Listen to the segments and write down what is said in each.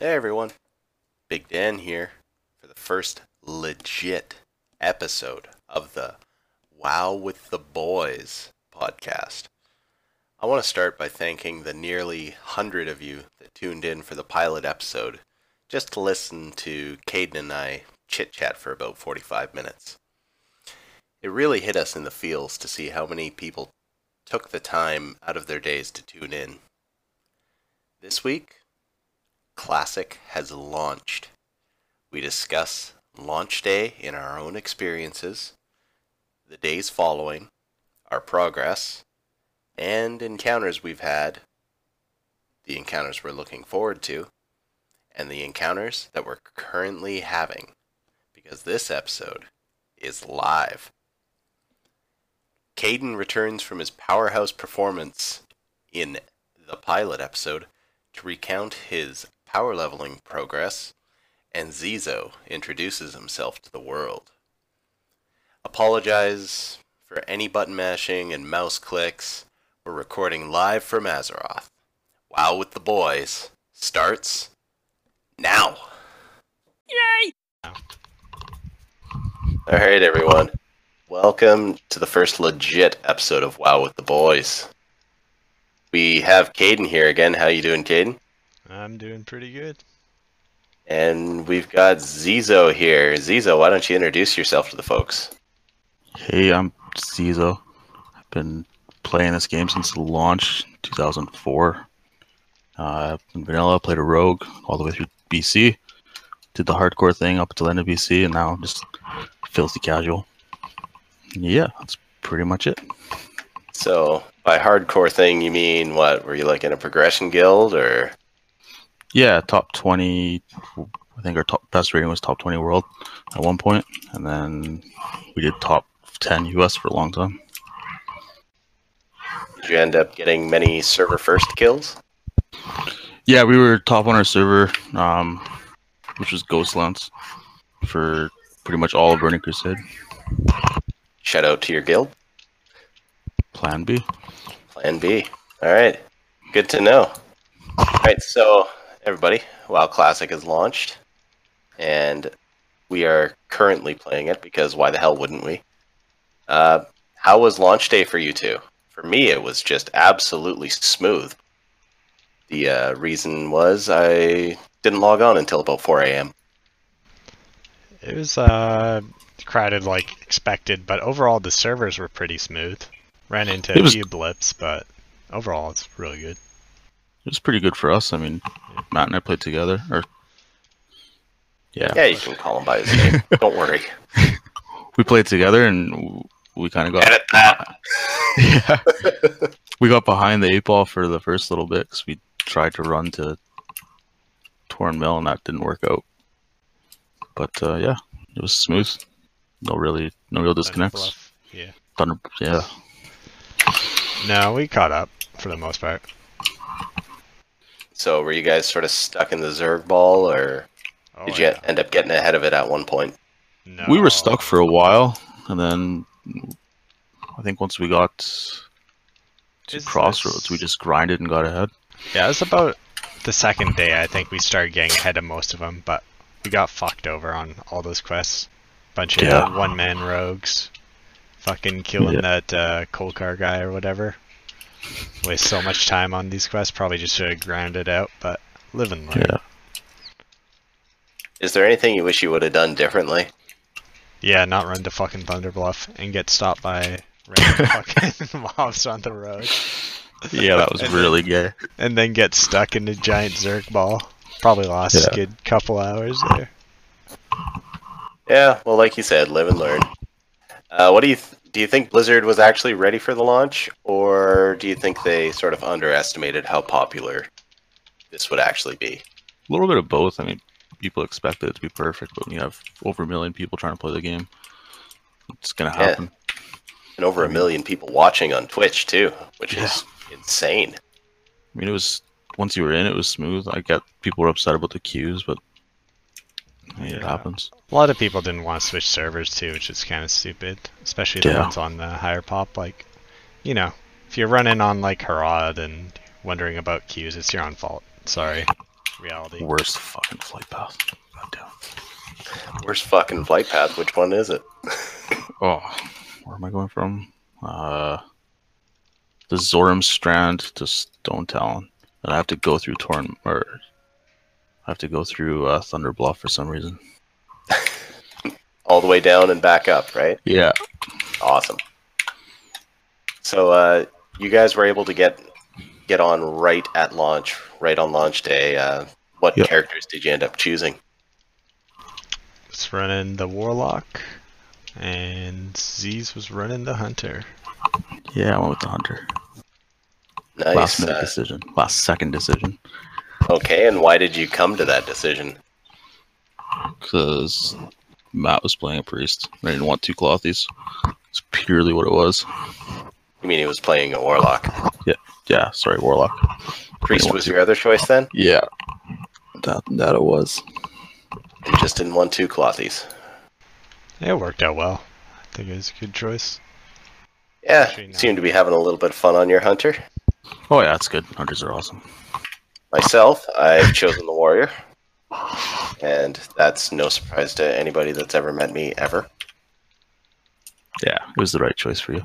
Hey everyone, Big Dan here for the first legit episode of the Wow with the Boys podcast. I want to start by thanking the nearly hundred of you that tuned in for the pilot episode just to listen to Caden and I chit chat for about 45 minutes. It really hit us in the feels to see how many people took the time out of their days to tune in. This week, Classic has launched. We discuss launch day in our own experiences, the days following, our progress, and encounters we've had, the encounters we're looking forward to, and the encounters that we're currently having. Because this episode is live. Caden returns from his powerhouse performance in the pilot episode to recount his power leveling progress, and Zizo introduces himself to the world. Apologize for any button mashing and mouse clicks. We're recording live from Azeroth. Wow with the boys starts now. Yay! All right, everyone. Welcome to the first legit episode of WoW with the Boys. We have Caden here again. How you doing, Caden? I'm doing pretty good. And we've got Zizo here. Zizo, why don't you introduce yourself to the folks? Hey, I'm Zizo. I've been playing this game since the launch, 2004. Uh, in vanilla, played a rogue all the way through BC. Did the hardcore thing up until end of BC, and now just filthy casual. Yeah, that's pretty much it. So, by hardcore thing, you mean what? Were you like in a progression guild or? Yeah, top 20. I think our top best rating was top 20 world at one point, and then we did top 10 US for a long time. Did you end up getting many server first kills? Yeah, we were top on our server, um, which was Ghostlands, for pretty much all of Burning Crusade. Shout out to your guild. Plan B. Plan B. All right. Good to know. All right, so everybody, WoW Classic is launched, and we are currently playing it because why the hell wouldn't we? Uh, how was launch day for you two? For me, it was just absolutely smooth. The uh, reason was I didn't log on until about 4 a.m. It was uh, crowded like expected, but overall the servers were pretty smooth. Ran into It a few blips, but overall it's really good. It was pretty good for us. I mean, Matt and I played together. Or yeah, Yeah, you can call him by his name. Don't worry. we played together, and we kind of got Edit that. yeah, we got behind the eight ball for the first little bit because we tried to run to Torn Mill, and that didn't work out. But uh, yeah, it was smooth. No really, no real disconnects. Yeah. Thunder, yeah. No, we caught up for the most part. So, were you guys sort of stuck in the Zerg ball, or Oh, did you yeah. end up getting ahead of it at one point? No. We were stuck for a while, and then I think once we got to Is Crossroads, we just grinded and got ahead. Yeah, it was about the second day I think we started getting ahead of most of them, but we got fucked over on all those quests. Bunch of Yeah. one man rogues. Fucking killing Yeah. that uh, coal car guy or whatever. Waste so much time on these quests. Probably just should have grounded it out, but live and learn. Yeah. Is there anything you wish you would have done differently? Yeah, not run to fucking Thunderbluff and get stopped by random fucking mobs on the road. Yeah, that was really gay. And then get stuck in a giant Zerg ball. Probably lost a good couple hours there. Yeah, well, like you said, live and learn. Uh, what do you th- do? You think Blizzard was actually ready for the launch, or do you think they sort of underestimated how popular this would actually be? A little bit of both. I mean, people expected it to be perfect, but when you have over a million people trying to play the game, it's gonna Yeah. happen. And over a million people watching on Twitch too, which is insane. I mean, it was once you were in, it was smooth. I get people were upset about the queues, but I mean, it happens. A lot of people didn't want to switch servers too, which is kind of stupid. Especially the Yeah. ones on the higher pop. Like, you know, if you're running on like Herod and wondering about queues, it's your own fault. Sorry. reality. Worst fucking flight path. God damn. Worst fucking flight path. Which one is it? Oh, where am I going from? Uh, the Zoram Strand to Stone Talon, and I have to go through Torn or I have to go through uh, Thunder Bluff for some reason. All the way down and back up, right? Yeah, Awesome. So uh, you guys were able to get get on right at launch, right on launch day. Uh, what Yep. characters did you end up choosing? Was running the warlock, and Z's was running the hunter. yeah, I went with the Hunter. Nice. Last minute Uh, decision, last second decision, okay, and why did you come to that decision? because Matt was playing a priest. I didn't want two clothies. It's purely what it was. You mean he was playing a warlock? Yeah, yeah. sorry, Warlock. Priest was your other choice then, Yeah, that that it was. and just didn't want two clothies. It worked out well. I think it was a good choice. Yeah, Actually, seem to be having a little bit of fun on your hunter. Oh yeah, it's good. Hunters are awesome. Myself, I've chosen the warrior, and that's no surprise to anybody that's ever met me ever. Yeah, it was the right choice for you.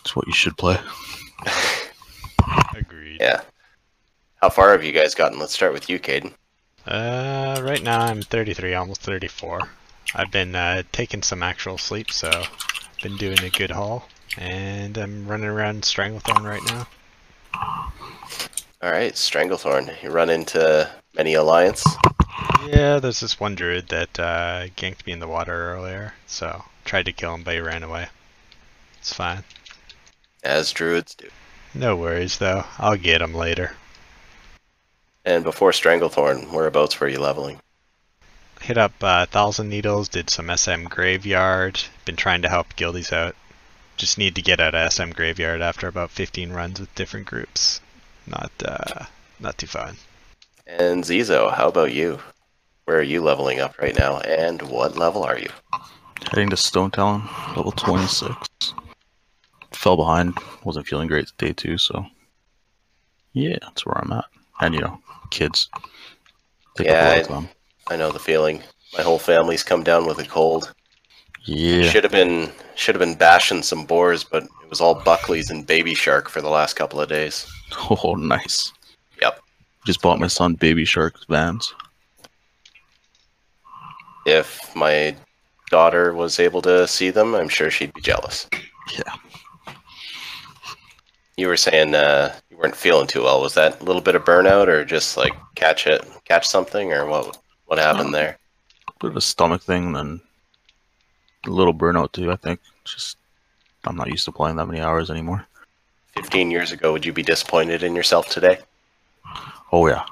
It's what you should play. Agreed. Yeah. How far have you guys gotten? Let's start with you, Caden. Uh, right now I'm 33, almost 34. I've been uh, taking some actual sleep, so I've been doing a good haul, and I'm running around Stranglethorn right now. All right, Stranglethorn. You run into many alliance. Yeah, there's this one druid that uh, ganked me in the water earlier, so tried to kill him, but he ran away. It's fine. as druids do. No worries though. I'll get him later. And before Stranglethorn, whereabouts were you leveling? Hit up uh, Thousand Needles, did some SM Graveyard. Been trying to help guildies out. Just need to get out of SM Graveyard after about 15 runs with different groups. Not uh, not too fun. And Zizo, how about you? Where are you leveling up right now, and what level are you? Heading to Stone Talon, level 26. Fell behind, wasn't feeling great day two, so yeah, that's where I'm at. And you know, kids. Take Yeah, up I- I know the feeling. My whole family's come down with a cold. Yeah. Should have been should have been bashing some boars, but it was all Buckleys and Baby Shark for the last couple of days. Oh, nice. Yep. Just bought my son Baby Shark Vans. If my daughter was able to see them, I'm sure she'd be jealous. Yeah. You were saying uh, you weren't feeling too well. Was that a little bit of burnout, or just like catch it, catch something, or what? What happened there? A Bit of a stomach thing, and a little burnout too. I think. Just I'm not used to playing that many hours anymore. Fifteen years ago, would you be disappointed in yourself today? Oh yeah.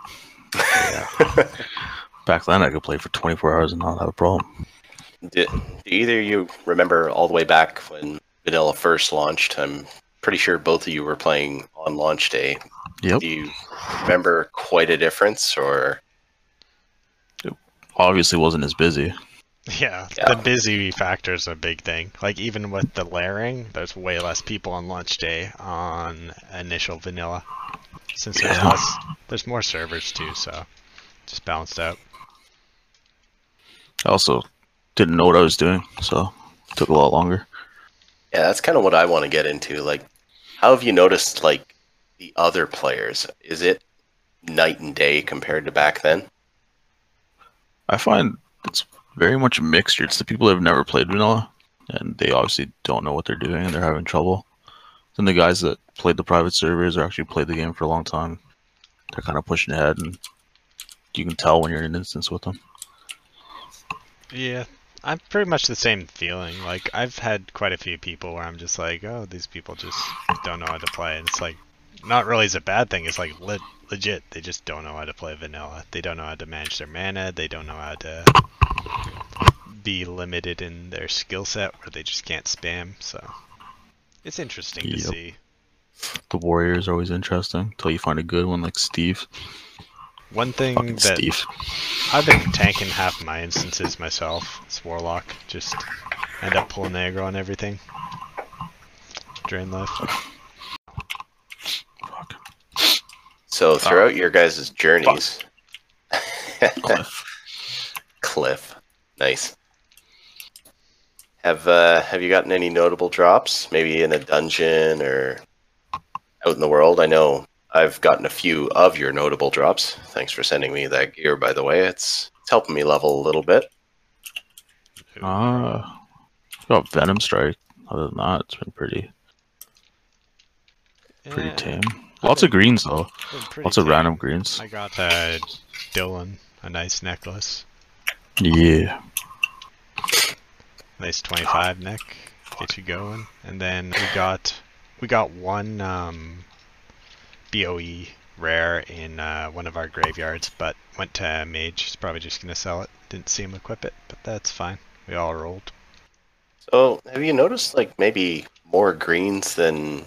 yeah. Back then, I could play for 24 hours and not have a problem. Do either of you remember all the way back when Vanilla first launched? I'm pretty sure both of you were playing on launch day. Yep. Do you remember quite a difference, or It Obviously, wasn't as busy. Yeah, Yeah. the busy factor is a big thing. Like even with the layering, there's way less people on launch day on initial vanilla. Since there's Yeah. less, there's more servers too, so just balanced out. I also didn't know what I was doing, so it took a lot longer. yeah, that's kind of what I want to get into. Like, how have you noticed like the other players? Is it night and day compared to back then? I find it's very much mixture. It's the people that have never played vanilla, and they obviously don't know what they're doing, and they're having trouble. Then the guys that played the private servers or actually played the game for a long time, they're kind of pushing ahead, and you can tell when you're in an instance with them. Yeah, I'm pretty much the same feeling. Like I've had quite a few people where I'm just like, oh, these people just don't know how to play, and it's like, not really is a bad thing. It's like le- legit, they just don't know how to play vanilla. They don't know how to manage their mana. They don't know how to be limited in their skill set, where they just can't spam. So it's interesting to see. The warriors are always interesting until you find a good one like Steve. One thing Fucking that Steve. I've been tanking half my instances myself. It's Warlock. Just end up pulling aggro on everything. Drain life. Fuck. So throughout your guys' journeys, Cliff. Cliff. Nice. Have uh, have you gotten any notable drops? Maybe in a dungeon or out in the world? I know I've gotten a few of your notable drops. Thanks for sending me that gear, by the way. It's it's helping me level a little bit. Uh, got Venom Strike. Other than that, it's been pretty pretty Yeah, tame. Lots of greens though. been pretty Lots of tame. random greens. I got uh, Dylan a nice necklace. Yeah. Nice 25 neck. Get you going. And then we got we got one um, BOE rare in uh, one of our graveyards, but went to Mage. He's probably just gonna sell it. Didn't see him equip it, but that's fine. We all rolled. So, have you noticed like maybe more greens than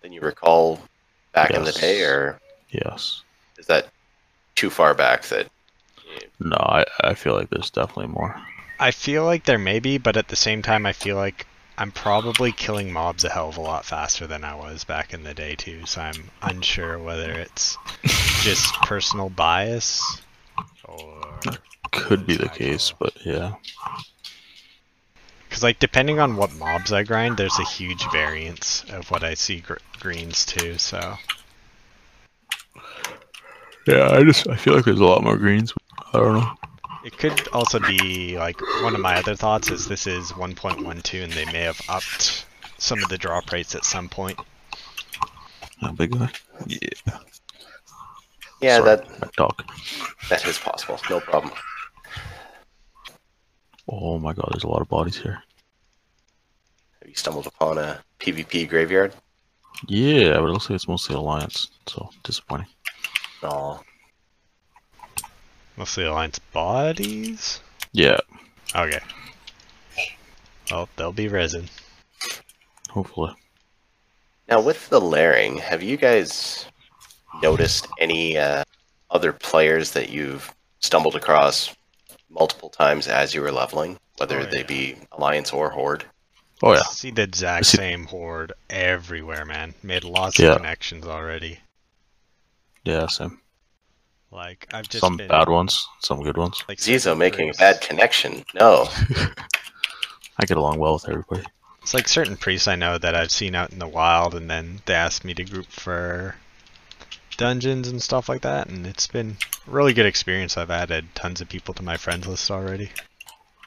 than you recall back in the day, or Yes. is that too far back that No, I, I feel like there's definitely more. I feel like there may be, but at the same time, I feel like I'm probably killing mobs a hell of a lot faster than I was back in the day too. So I'm unsure whether it's just personal bias or Could be the Exactly. case, but yeah. Because like depending on what mobs I grind, there's a huge variance of what I see gr- greens too. So Yeah, I just I feel like there's a lot more greens. I don't know. it could also be like one of my other thoughts is this is 1.12 and they may have upped some of the drop rates at some point. How big guy? Yeah. yeah, Sorry, that my dog. that is possible. No problem. Oh my god, there's a lot of bodies here. Have you stumbled upon a PvP graveyard? Yeah, but it looks like it's mostly alliance. So disappointing. No. Mostly alliance bodies. Yeah, Okay. Well, they'll be resin. hopefully. Now, with the layering, have you guys noticed any uh, other players that you've stumbled across multiple times as you were leveling, whether Oh, they be Alliance or Horde? Oh yeah. See the exact See- same horde everywhere, man. Made lots Yeah. of connections already. Yeah, same. Like I've just Some been, bad ones, some good ones. Like Zizo making a bad connection. No. I get along well with everybody. It's like certain priests I know that I've seen out in the wild, and then they asked me to group for dungeons and stuff like that, and it's been a really good experience. I've added tons of people to my friends list already.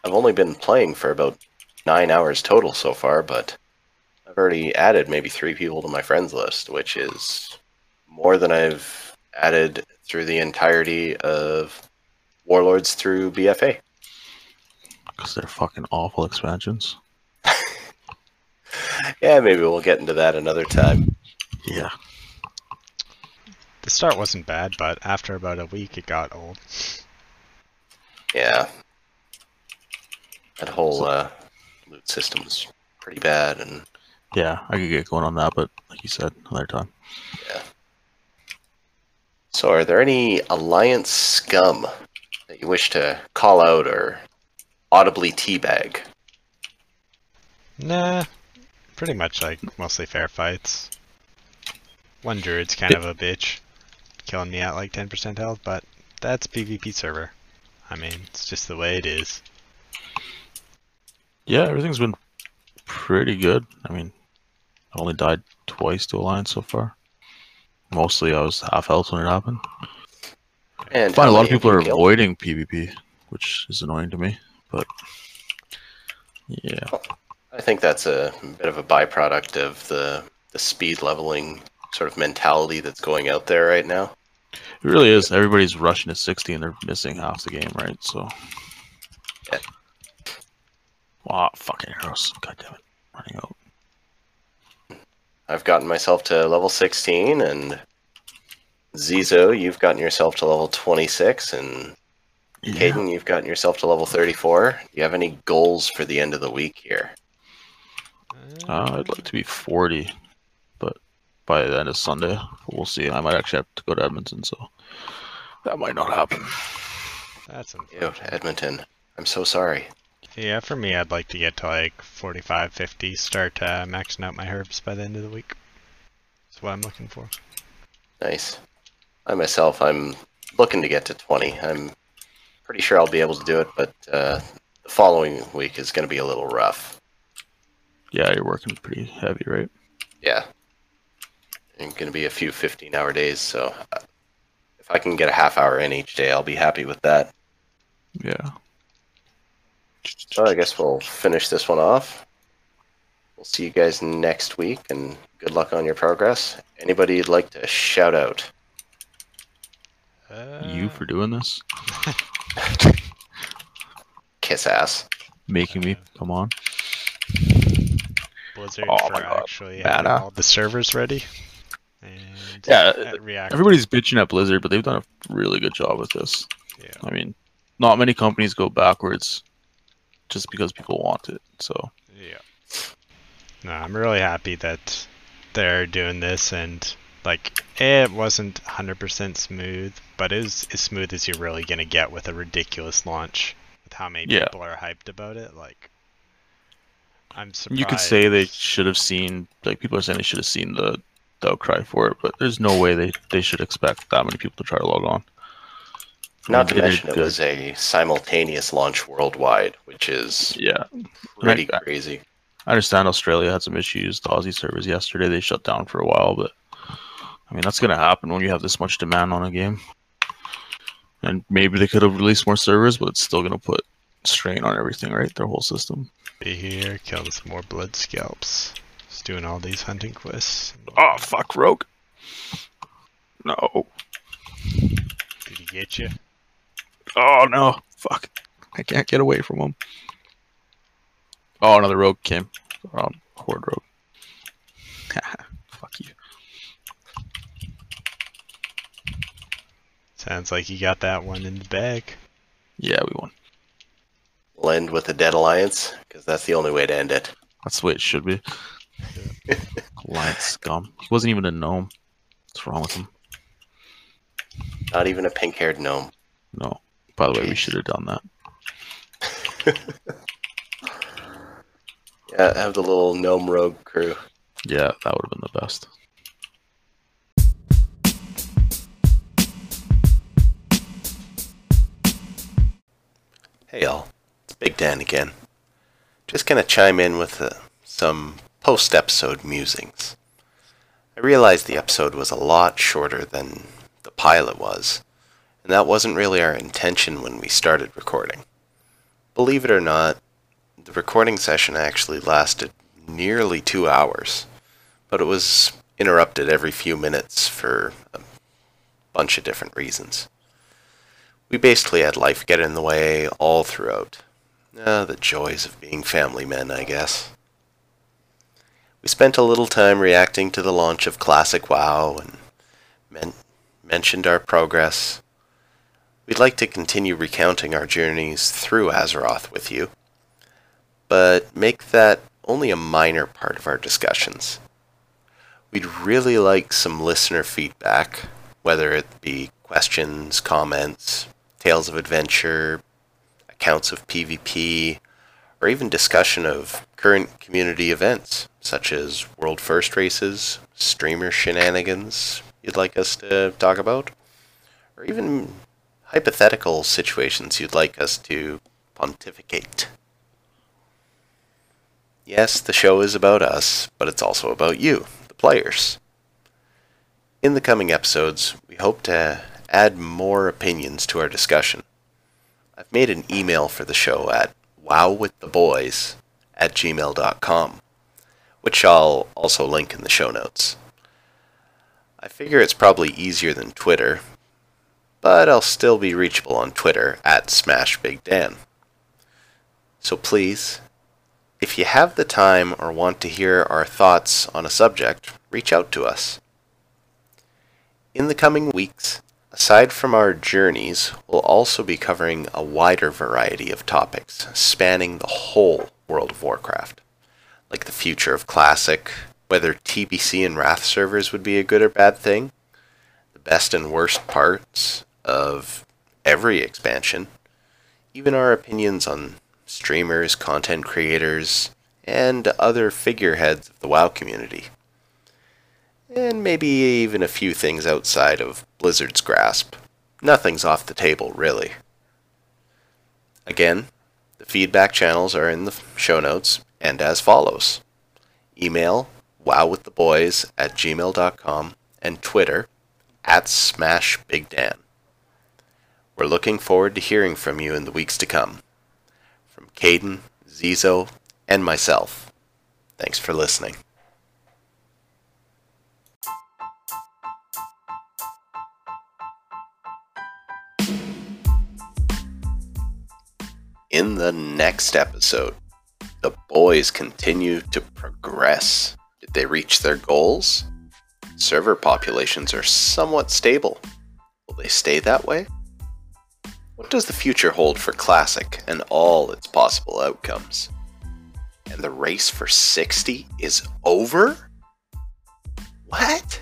I've only been playing for about nine hours total so far, but I've already added maybe three people to my friends list, which is more than I've added through the entirety of Warlords through BFA. Because they're fucking awful expansions. Yeah, maybe we'll get into that another time. Yeah. The start wasn't bad, but after about a week, it got old. Yeah. That whole uh, loot system was pretty bad, and Yeah, I could get going on that, but like you said, another time. Yeah. So are there any Alliance scum that you wish to call out or audibly teabag? Nah, pretty much like mostly fair fights. One druid's kind of a bitch, killing me at like 10% health, but that's PvP server. I mean, it's just the way it is. Yeah, everything's been pretty good. I mean, I only died twice to Alliance so far. Mostly I was half health when it happened. And I find a lot of people are killed? avoiding PvP, which is annoying to me. But yeah, I think that's a bit of a byproduct of the the speed leveling sort of mentality that's going out there right now. it really is. Everybody's rushing to 60 and they're missing half the game, right? So. Yeah. Wow, fucking arrows. God damn it. Running out. I've gotten myself to level 16, and Zizo, you've gotten yourself to level 26, and Yeah. Caden, you've gotten yourself to level 34. Do you have any goals for the end of the week here? Uh, I'd like to be 40, but by the end of Sunday, we'll see. I might actually have to go to Edmonton, so that might not happen. That's Ew, unfortunate. Edmonton. I'm so sorry. Yeah, for me, I'd like to get to like 45, 50, start uh, maxing out my herbs by the end of the week. That's what I'm looking for. Nice. I myself, I'm looking to get to 20. I'm pretty sure I'll be able to do it, but uh, the following week is going to be a little rough. Yeah, you're working pretty heavy, right? Yeah. And going to be a few 15 hour days, so uh, if I can get a half hour in each day, I'll be happy with that. Yeah. So I guess we'll finish this one off. We'll see you guys next week, and good luck on your progress. Anybody you'd like to shout out? Uh, You for doing this? Kiss ass. Making me come on. Blizzard Oh for actually Bad, having all the servers ready. And Yeah, React. Everybody's bitching at Blizzard, but they've done a really good job with this. Yeah. I mean, not many companies go backwards just because people want it. So Yeah. No, I'm really happy that they're doing this and like it wasn't 100% smooth, but it was as smooth as you're really gonna get with a ridiculous launch. With how many Yeah. people are hyped about it, like I'm surprised. you could say they should have seen, like people are saying they should have seen the, the outcry for it, but there's no way they, they should expect that many people to try to log on. Not to mention it good. was a simultaneous launch worldwide, which is Yeah, pretty Right. crazy. I understand Australia had some issues. The Aussie servers yesterday they shut down for a while, but I mean that's gonna happen when you have this much demand on a game. And maybe they could have released more servers, but it's still gonna put strain on everything, right? Their whole system. be here, killing some more blood scalps. Just doing all these hunting quests. Oh fuck, Rogue. No. Did he get you? Oh no. Fuck. I can't get away from him. Oh, another rogue came. Um, horde rogue. Fuck you. Sounds like you got that one in the bag. Yeah, we won. We'll end with a dead alliance, because that's the only way to end it. That's the way it should be. Alliance scum. He wasn't even a gnome. What's wrong with him? Not even a pink haired gnome. No. By the way, we should have done that. Yeah, have the little gnome rogue crew. Yeah, that would have been the best. Hey y'all, it's Big Dan again. Just gonna chime in with uh, some post episode musings. I realized the episode was a lot shorter than the pilot was, and that wasn't really our intention when we started recording. Believe it or not, the recording session actually lasted nearly two hours, but it was interrupted every few minutes for a bunch of different reasons. We basically had life get in the way all throughout. The joys of being family men, I guess. We spent a little time reacting to the launch of Classic WoW and men- mentioned our progress. We'd like to continue recounting our journeys through Azeroth with you, but make that only a minor part of our discussions. We'd really like some listener feedback, whether it be questions, comments, tales of adventure, accounts of PvP, or even discussion of current community events, such as World First races, streamer shenanigans you'd like us to talk about, or even hypothetical situations you'd like us to pontificate. Yes, the show is about us, but it's also about you, the players. In the coming episodes, we hope to add more opinions to our discussion. I've made an email for the show at wowwiththeboys at gmail.com, which I'll also link in the show notes. I figure it's probably easier than Twitter, but I'll still be reachable on Twitter at SmashBigDan. So please, if you have the time or want to hear our thoughts on a subject, reach out to us. In the coming weeks, aside from our journeys, we'll also be covering a wider variety of topics spanning the whole World of Warcraft, like the future of Classic, whether TBC and Wrath servers would be a good or bad thing, the best and worst parts of every expansion, even our opinions on streamers, content creators, and other figureheads of the WoW community and maybe even a few things outside of Blizzard's grasp. Nothing's off the table, really. Again, the feedback channels are in the show notes and as follows email wowwiththeboys at gmail.com and Twitter at SmashBigDan. We're looking forward to hearing from you in the weeks to come. From Caden, Zizo, and myself, thanks for listening. In the next episode, the boys continue to progress. Did they reach their goals? Server populations are somewhat stable. Will they stay that way? What does the future hold for Classic and all its possible outcomes? And the race for 60 is over? What?